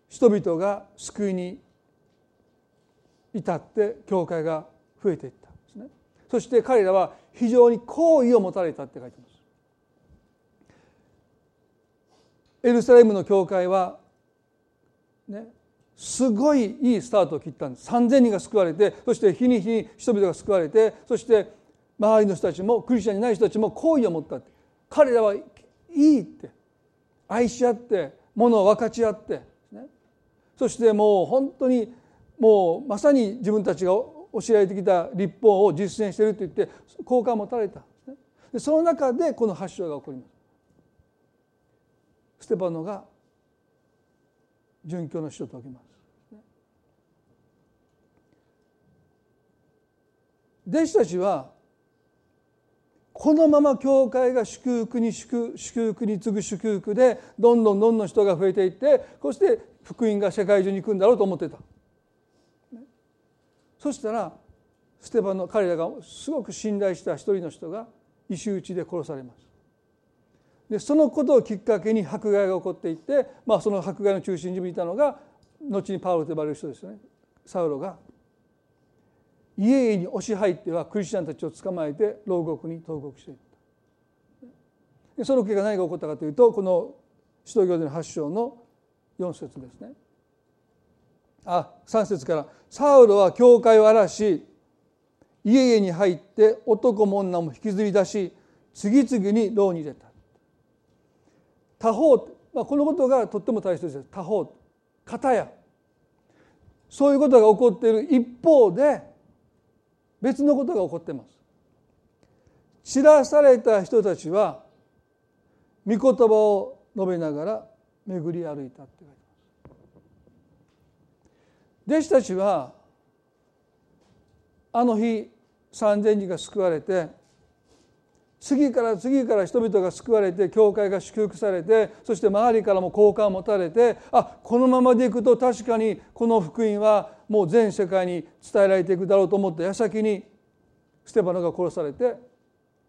人々が救いに至って教会が増えていったんですね。そして彼らは非常に好意を持たれたって書いてます。エルサレムの教会はねすごいいいスタートを切ったんです。3,000人が救われてそして日に日に人々が救われてそして周りの人たちもクリスチャンにない人たちも好意を持ったって。彼らはいいって。愛し合ってものを分かち合って、ね、そしてもう本当にもうまさに自分たちが教えられてきた立法を実践していると言って好感を持たれた。でその中でこの発祥が起こります。ステパノが殉教の死を解きます弟子たちはこのまま教会が祝福に祝福に次ぐ祝福でどんどんどんどん人が増えていってそして福音が世界中に行くんだろうと思ってた。そしたらステパノ彼らがすごく信頼した一人の人が石打ちで殺されます。でそのことをきっかけに迫害が起こっていって、まあ、その迫害の中心にいたのが後にパウロと呼ばれる人ですよね。サウロが家々に押し入ってはクリスチャンたちを捕まえて牢獄に投獄していった。その結果何が起こったかというとこの使徒行伝の8章の4節ですね。あ3節から「サウロは教会を荒らし家々に入って男も女も引きずり出し次々に牢に入れた」他方、まあ、このことがとっても大切です。他方片や。そういうことが起こっている一方で別のことが起こっています。散らされた人たちは御言葉を述べながら巡り歩いたって書いてます。弟子たちはあの日3,000人が救われて次から次から人々が救われて教会が祝福されてそして周りからも好感を持たれてあこのままでいくと確かにこの福音はもう全世界に伝えられていくだろうと思った矢先にステパノが殺されて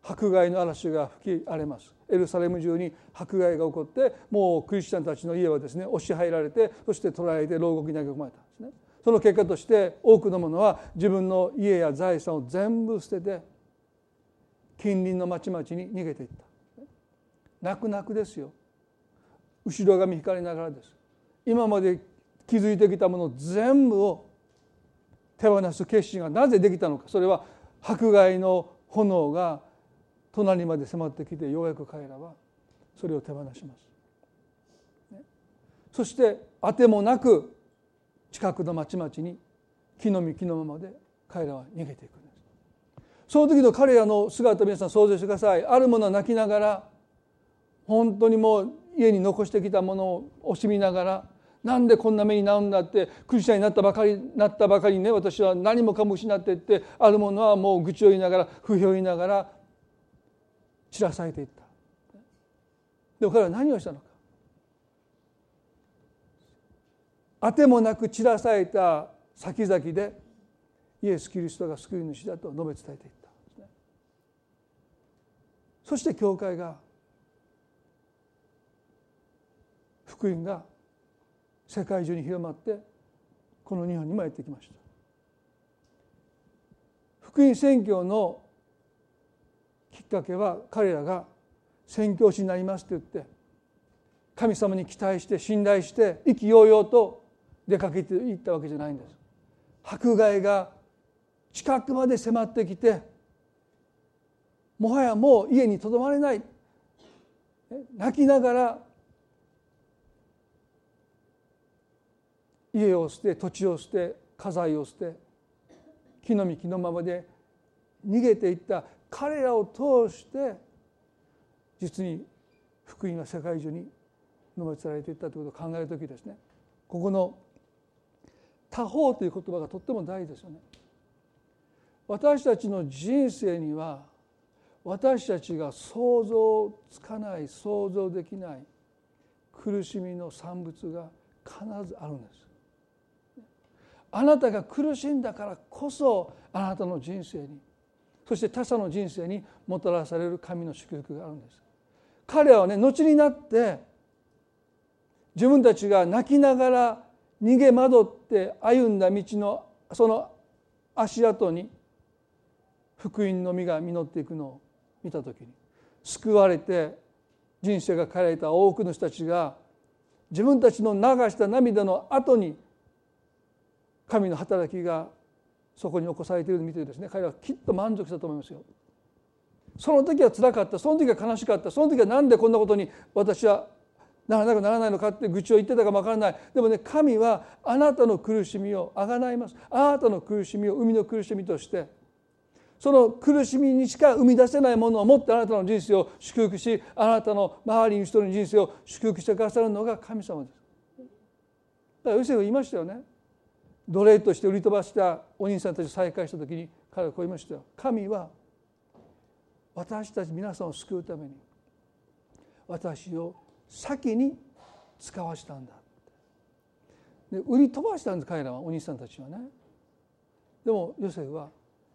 迫害の嵐が吹き荒れます。エルサレム中に迫害が起こってもうクリスチャンたちの家はですね押し入られてそして捕らえて牢獄に投げ込まれたんですね。その結果として多くの者は自分の家や財産を全部捨てて近隣の町々に逃げていった。泣く泣くですよ。後ろ髪引かれながらです。今まで築いてきたもの全部を手放す決心がなぜできたのか。それは迫害の炎が隣まで迫ってきてようやく彼らはそれを手放します。そしてあてもなく近くの町々に木の実木のままで彼らは逃げていく。その時の彼らの姿を皆さん想像してください。あるものは泣きながら本当にもう家に残してきたものを惜しみながらなんでこんな目になるんだってクリスチャンになったばかりになったばかりにね私は何もかも失っていってあるものはもう愚痴を言いながら不評を言いながら散らされていった。でも彼は何をしたのか。あてもなく散らされた先々でイエス・キリストが救い主だと述べ伝えていた。そして教会が福音が世界中に広まってこの日本にもやってきました。福音宣教のきっかけは彼らが宣教師になりますと言って神様に期待して信頼して意気揚々と出かけていったわけじゃないんです。迫害が近くまで迫ってきてもはやもう家にとどまれない。泣きながら家を捨て土地を捨て家財を捨て木の幹のままで逃げていった。彼らを通して実に福音は世界中に述べ伝えられていったということを考える時ですね。ここの「他方」という言葉がとっても大事ですよね。私たちの人生には私たちが想像つかない想像できない苦しみの産物が必ずあるんです。あなたが苦しんだからこそあなたの人生にそして他者の人生にもたらされる神の祝福があるんです彼らはね後になって自分たちが泣きながら逃げ惑って歩んだ道のその足跡に福音の実が実っていくのを見た時に救われて人生が変えられた多くの人たちが自分たちの流した涙の後に神の働きがそこに起こされているのを見てですね。彼らはきっと満足したと思いますよ。その時はつらかった。その時は悲しかった。その時は何でこんなことに私はならなくならないのかって愚痴を言ってたかもわからない。でもね神はあなたの苦しみをあがないます。あなたの苦しみを生みの苦しみとしてその苦しみにしか生み出せないものを持ってあなたの人生を祝福しあなたの周りの人の人生を祝福してくださるのが神様です。だからヨセフ言いましたよね。奴隷として売り飛ばしたお兄さんたちを再会した時に彼はこう言いましたよ神は私たち皆さんを救うために私を先に使わしたんだで売り飛ばしたんです彼らはお兄さんたちはねでもヨセフは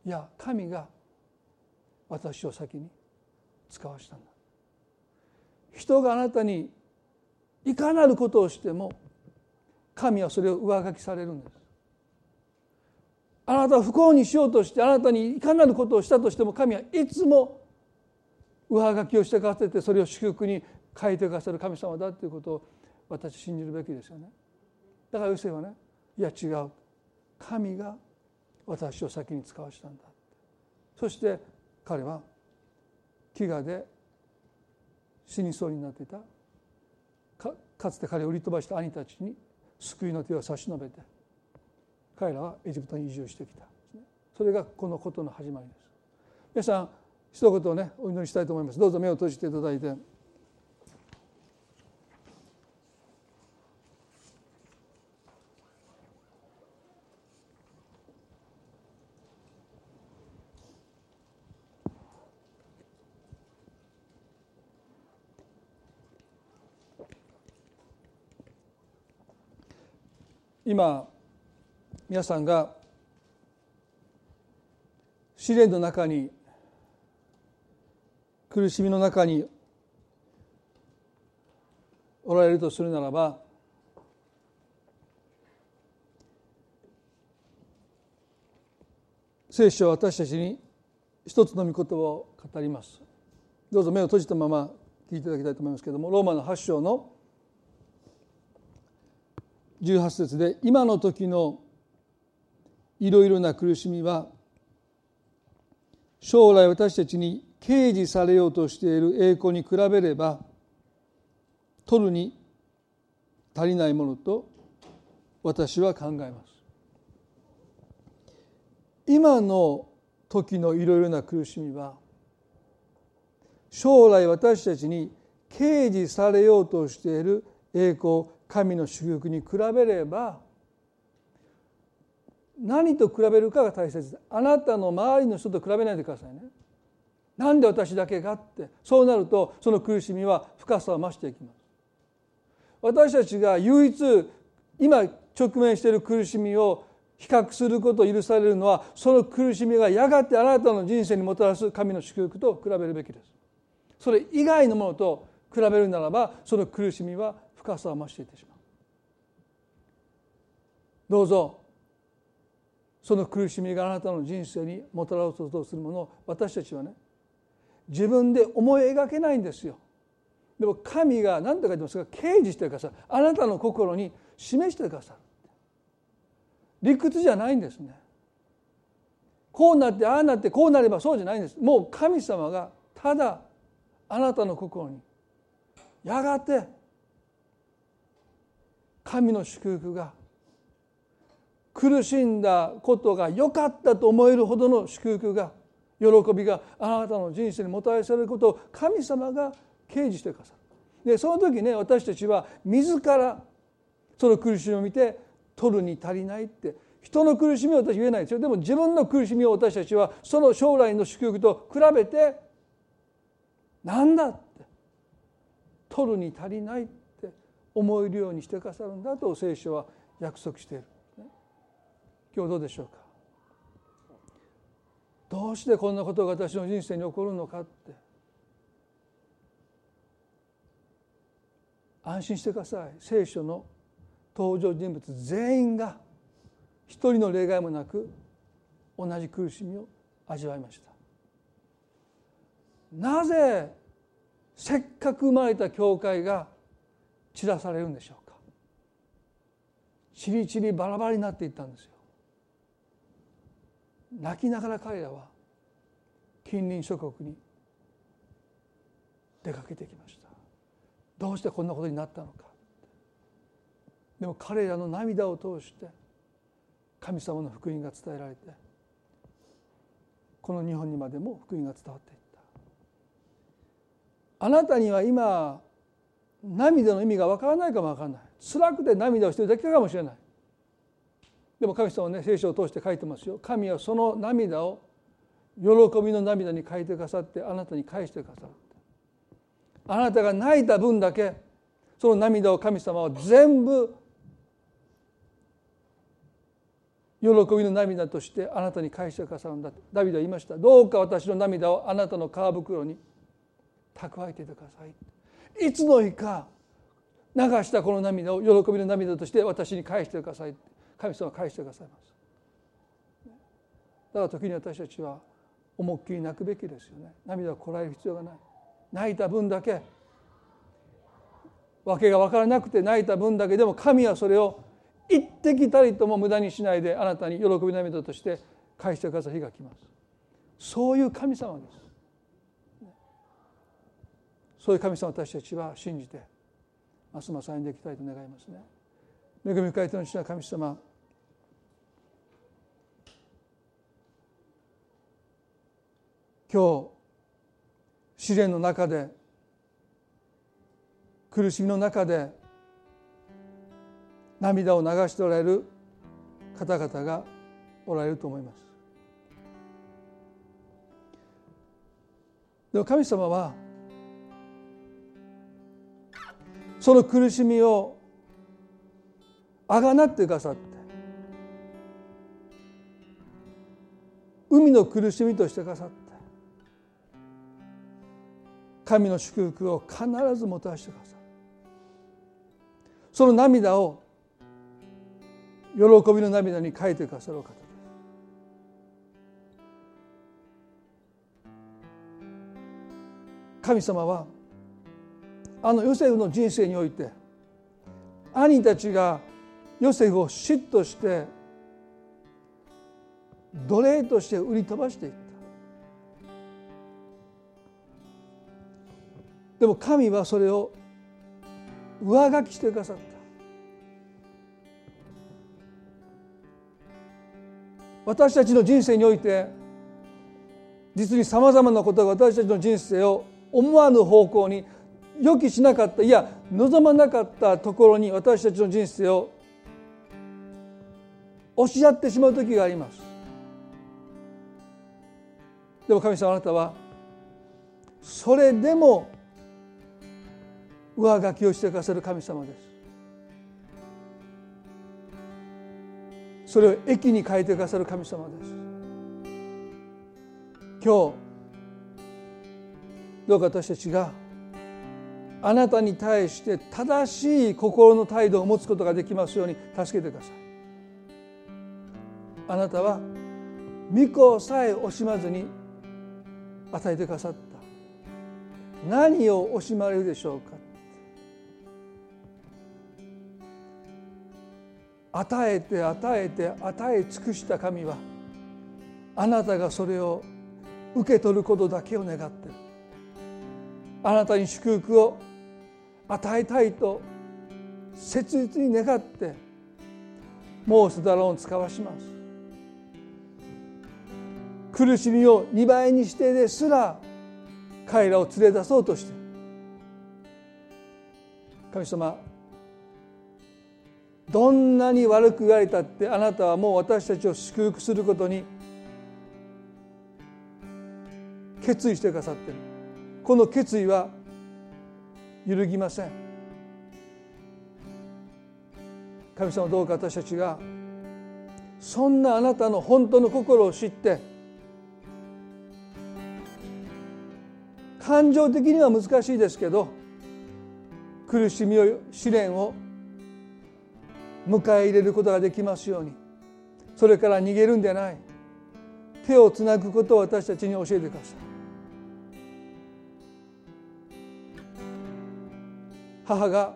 いや神が私を先に使わしたんだ。人があなたにいかなることをしても神はそれを上書きされるんです。あなたを不幸にしようとしてあなたにいかなることをしたとしても神はいつも上書きをしてかせてそれを祝福に書いてくださる神様だということを私信じるべきですよね。だからヨセはねいや違う。神が私を先に使わしたんだ。そして彼は飢餓で死にそうになっていた。かつて彼を売り飛ばした兄たちに救いの手を差し伸べて彼らはエジプトに移住してきた。それがこのことの始まりです。皆さん一言ねお祈りしたいと思います。どうぞ目を閉じていただいて。今皆さんが試練の中に苦しみの中におられるとするならば聖書は私たちに一つの御言葉を語ります。どうぞ目を閉じたまま聞いていただきたいと思いますけれどもローマの8章の18節で今の時のいろいろな苦しみは将来私たちに掲示されようとしている栄光に比べれば取るに足りないものと私は考えます。今の時のいろいろな苦しみは将来私たちに掲示されようとしている栄光神の祝福に比べれば何と比べるかが大切です。あなたの周りの人と比べないでくださいね。なんで私だけがって。そうなるとその苦しみは深さを増していきます。私たちが唯一今直面している苦しみを比較することを許されるのはその苦しみがやがてあなたの人生にもたらす神の祝福と比べるべきです。それ以外のものと比べるならばその苦しみは深さを増していってしまう。どうぞその苦しみがあなたの人生にもたらそうとするものを私たちはね自分で思い描けないんですよ。でも神が何て書いてますか掲示してくださる。あなたの心に示してくださる。理屈じゃないんですね。こうなってああなってこうなればそうじゃないんです。もう神様がただあなたの心にやがて神の祝福が苦しんだことが良かったと思えるほどの祝福が喜びがあなたの人生にもたらされることを神様が掲示してくださる。でその時ね私たちは自らその苦しみを見て取るに足りないって人の苦しみを私言えないですよ。でも自分の苦しみを私たちはその将来の祝福と比べてなんだって取るに足りないって思えるようにしてくださるんだと聖書は約束している。今日どうでしょうか？どうしてこんなことが私の人生に起こるのかって。安心してください。聖書の登場人物全員が一人の例外もなく同じ苦しみを味わいました。なぜせっかく生まれた教会が散らされるんでしょうか。ちりちりバラバラになっていったんですよ。泣きながら彼らは近隣諸国に出かけてきました。どうしてこんなことになったのか。でも彼らの涙を通して神様の福音が伝えられてこの日本にまでも福音が伝わっていった。あなたには今涙の意味がわからないかもわからない。辛くて涙をしているだけかもしれない。でも神様はね聖書を通して書いてますよ。神はその涙を喜びの涙に変えてくださってあなたに返してくださるあなたが泣いた分だけその涙を神様は全部喜びの涙としてあなたに返してくださるんだとダビデは言いました。どうか私の涙をあなたの皮袋に蓄えていてくださいいつの日か流したこの涙を喜びの涙として私に返してください。神様は返してくださいます。だから時に私たちは思いっきり泣くべきですよね。涙をこらえる必要がない。泣いた分だけ。訳が分からなくて泣いた分だけでも神はそれを一滴たりとも無駄にしないであなたに喜び涙として返してくださる日が来ます。そういう神様です。そういう神様私たちは信じてますます歩んでいきたいと願いますね。恵み深い手の主な神様今日試練の中で苦しみの中で涙を流しておられる方々がおられると思います。でも神様はその苦しみをあがなってくださって海の苦しみとしてくださって神の祝福を必ずもたらしてくださるその涙を喜びの涙に変えてくださる方です。神様はあのヨセフの人生において兄たちがヨセフを嫉妬して奴隷として売り飛ばしていった。でも神はそれを上書きしてくださった。私たちの人生において実にさまざまなことが私たちの人生を思わぬ方向に予期しなかったいや望まなかったところに私たちの人生を押し合ってしまう時があります。でも神様あなたはそれでも上書きをしてくださる神様です。それを駅に変えてくださる神様です。今日どうか私たちがあなたに対して正しい心の態度を持つことができますように助けてください。あなたは御子さえ惜しまずに与えてくださった。何を惜しまれるでしょうか。与えて与えて与え尽くした神はあなたがそれを受け取ることだけを願ってる。あなたに祝福を与えたいと切実に願ってモースダロンを使わします。苦しみを2倍にしてですら彼らを連れ出そうとして。神様どんなに悪く言われたってあなたはもう私たちを祝福することに決意してくださってる。この決意は揺るぎません。神様どうか私たちがそんなあなたの本当の心を知って感情的には難しいですけど苦しみを試練を迎え入れることができますように。それから逃げるんでない。手をつなぐことを私たちに教えてください。母が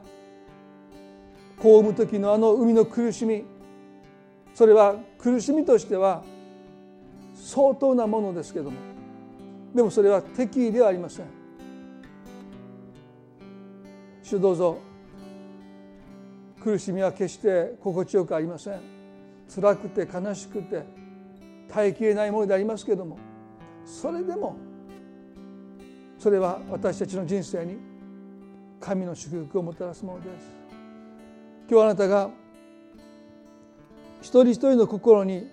子を産む時のあの海の苦しみそれは苦しみとしては相当なものですけどもでもそれは敵意ではありません。主どうぞ苦しみは決して心地よくありません。辛くて悲しくて耐えきれないものでありますけどもそれでもそれは私たちの人生に神の祝福をもたらすものです。今日あなたが一人一人の心に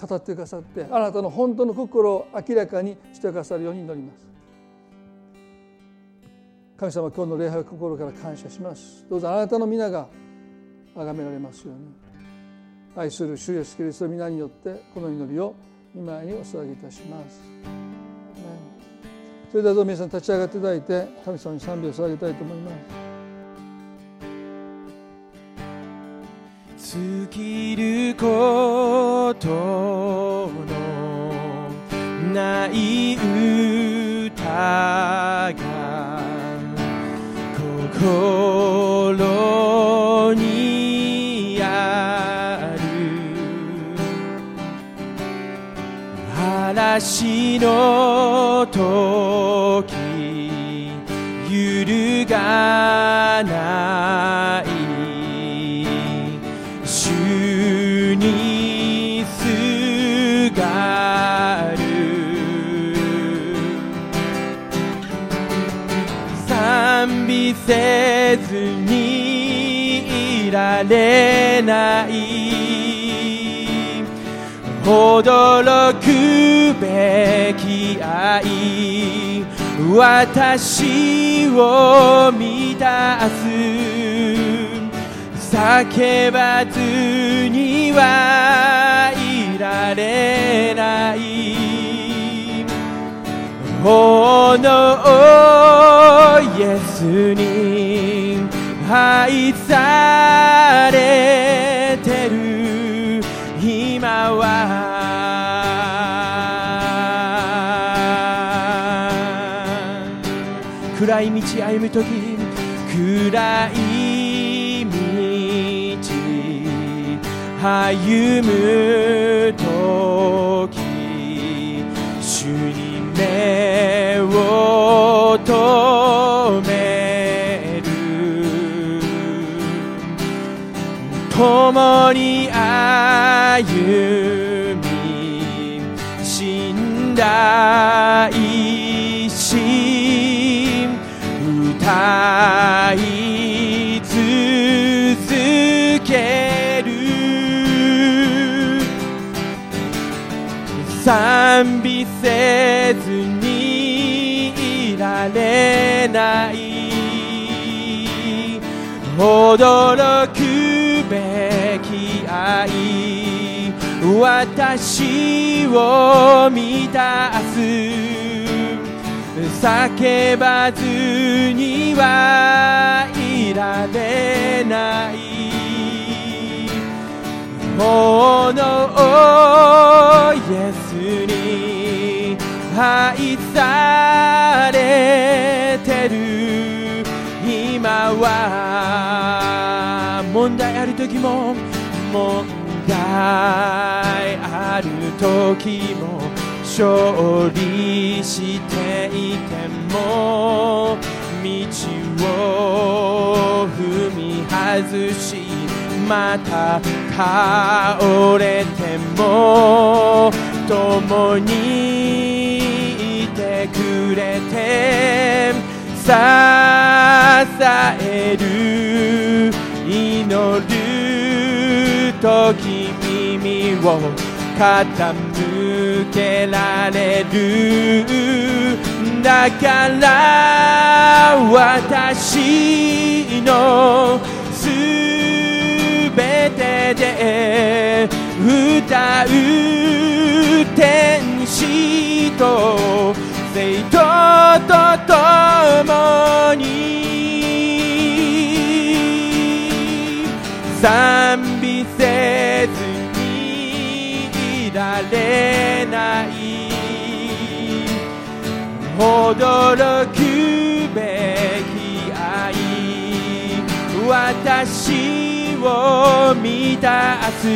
語ってくださってあなたの本当の心を明らかにしてくださるように祈ります。神様今日の礼拝を心から感謝します。どうぞあなたの皆が崇められますように。愛する主イエスキリストの皆によってこの祈りを見舞いにお捧げいたします。それではどうぞ皆さん立ち上がっていただいて神様に賛美を捧げたいと思います。尽きることのない歌が心にある。嵐の時ない主にすがる賛美せずにいられない。驚くべき愛。私を叫ばずにはいられ
ない炎イエスに愛されてる。今は暗い道歩む時。暗い道歩む時主に目を留める。共に歩み死ん歌い続ける。賛美せずにいられない。驚くべき愛。私を満たす。叫ばずにはいられないものイエスに愛されてる今は問題ある時も問題ある時も勝利していても道を踏み外しまた倒れても共にいてくれて支える祈る時耳を傾けられる。だから私のすべてで歌う天使と生徒と共に賛美せずれない驚くべき愛私を満たす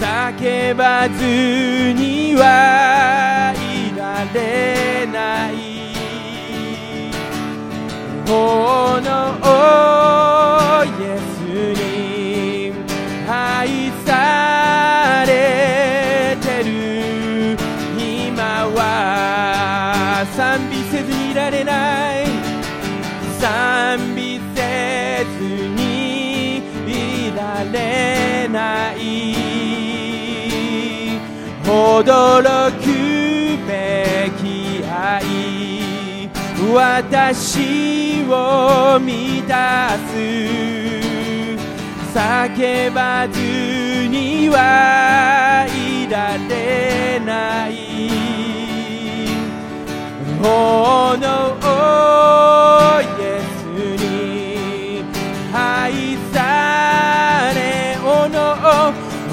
叫ばずにはいられない。このイエス。驚くべき愛私を満たす叫ばずにはいられない。こ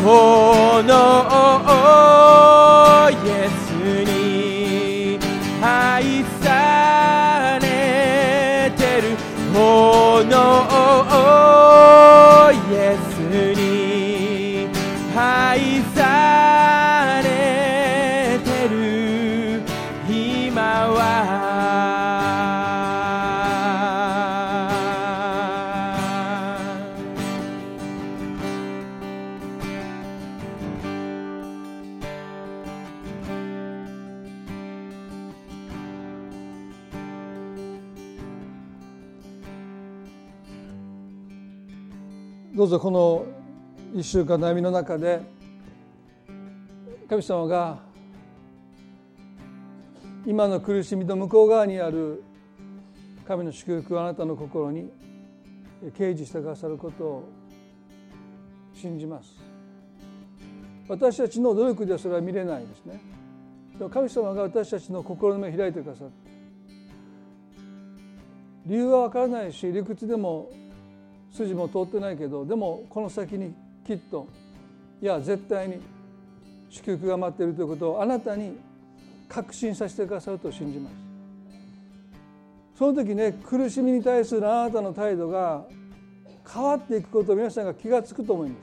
のおのイエスに愛されてるこのイエス
ぞこの1週間の悩みの中で神様が今の苦しみの向こう側にある神の祝福をあなたの心に掲示してくださることを信じます。私たちの努力ではそれは見れないですね。神様が私たちの心の目を開いてくださって理由は分からないし理屈でも筋も通ってないけどでもこの先にきっといや絶対に祝福が待っているということをあなたに確信させてくださると信じます。その時ね苦しみに対するあなたの態度が変わっていくことを皆さんが気が付くと思います。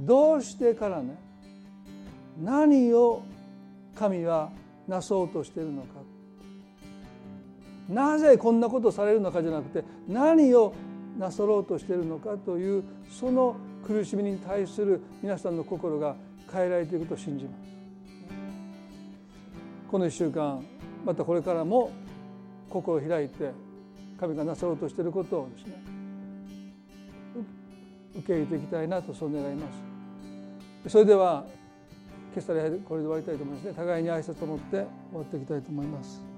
どうしてからね何を神はなそうとしているのか。なぜこんなことされるのかじゃなくて何をなさろうとしているのかというその苦しみに対する皆さんの心が変えられていくと信じます。この1週間またこれからも心を開いて神がなさろうとしていることをですね受け入れていきたいなとそう願います。それでは今朝これで終わりたいと思いますね。互いに挨拶を持って終わっていきたいと思います。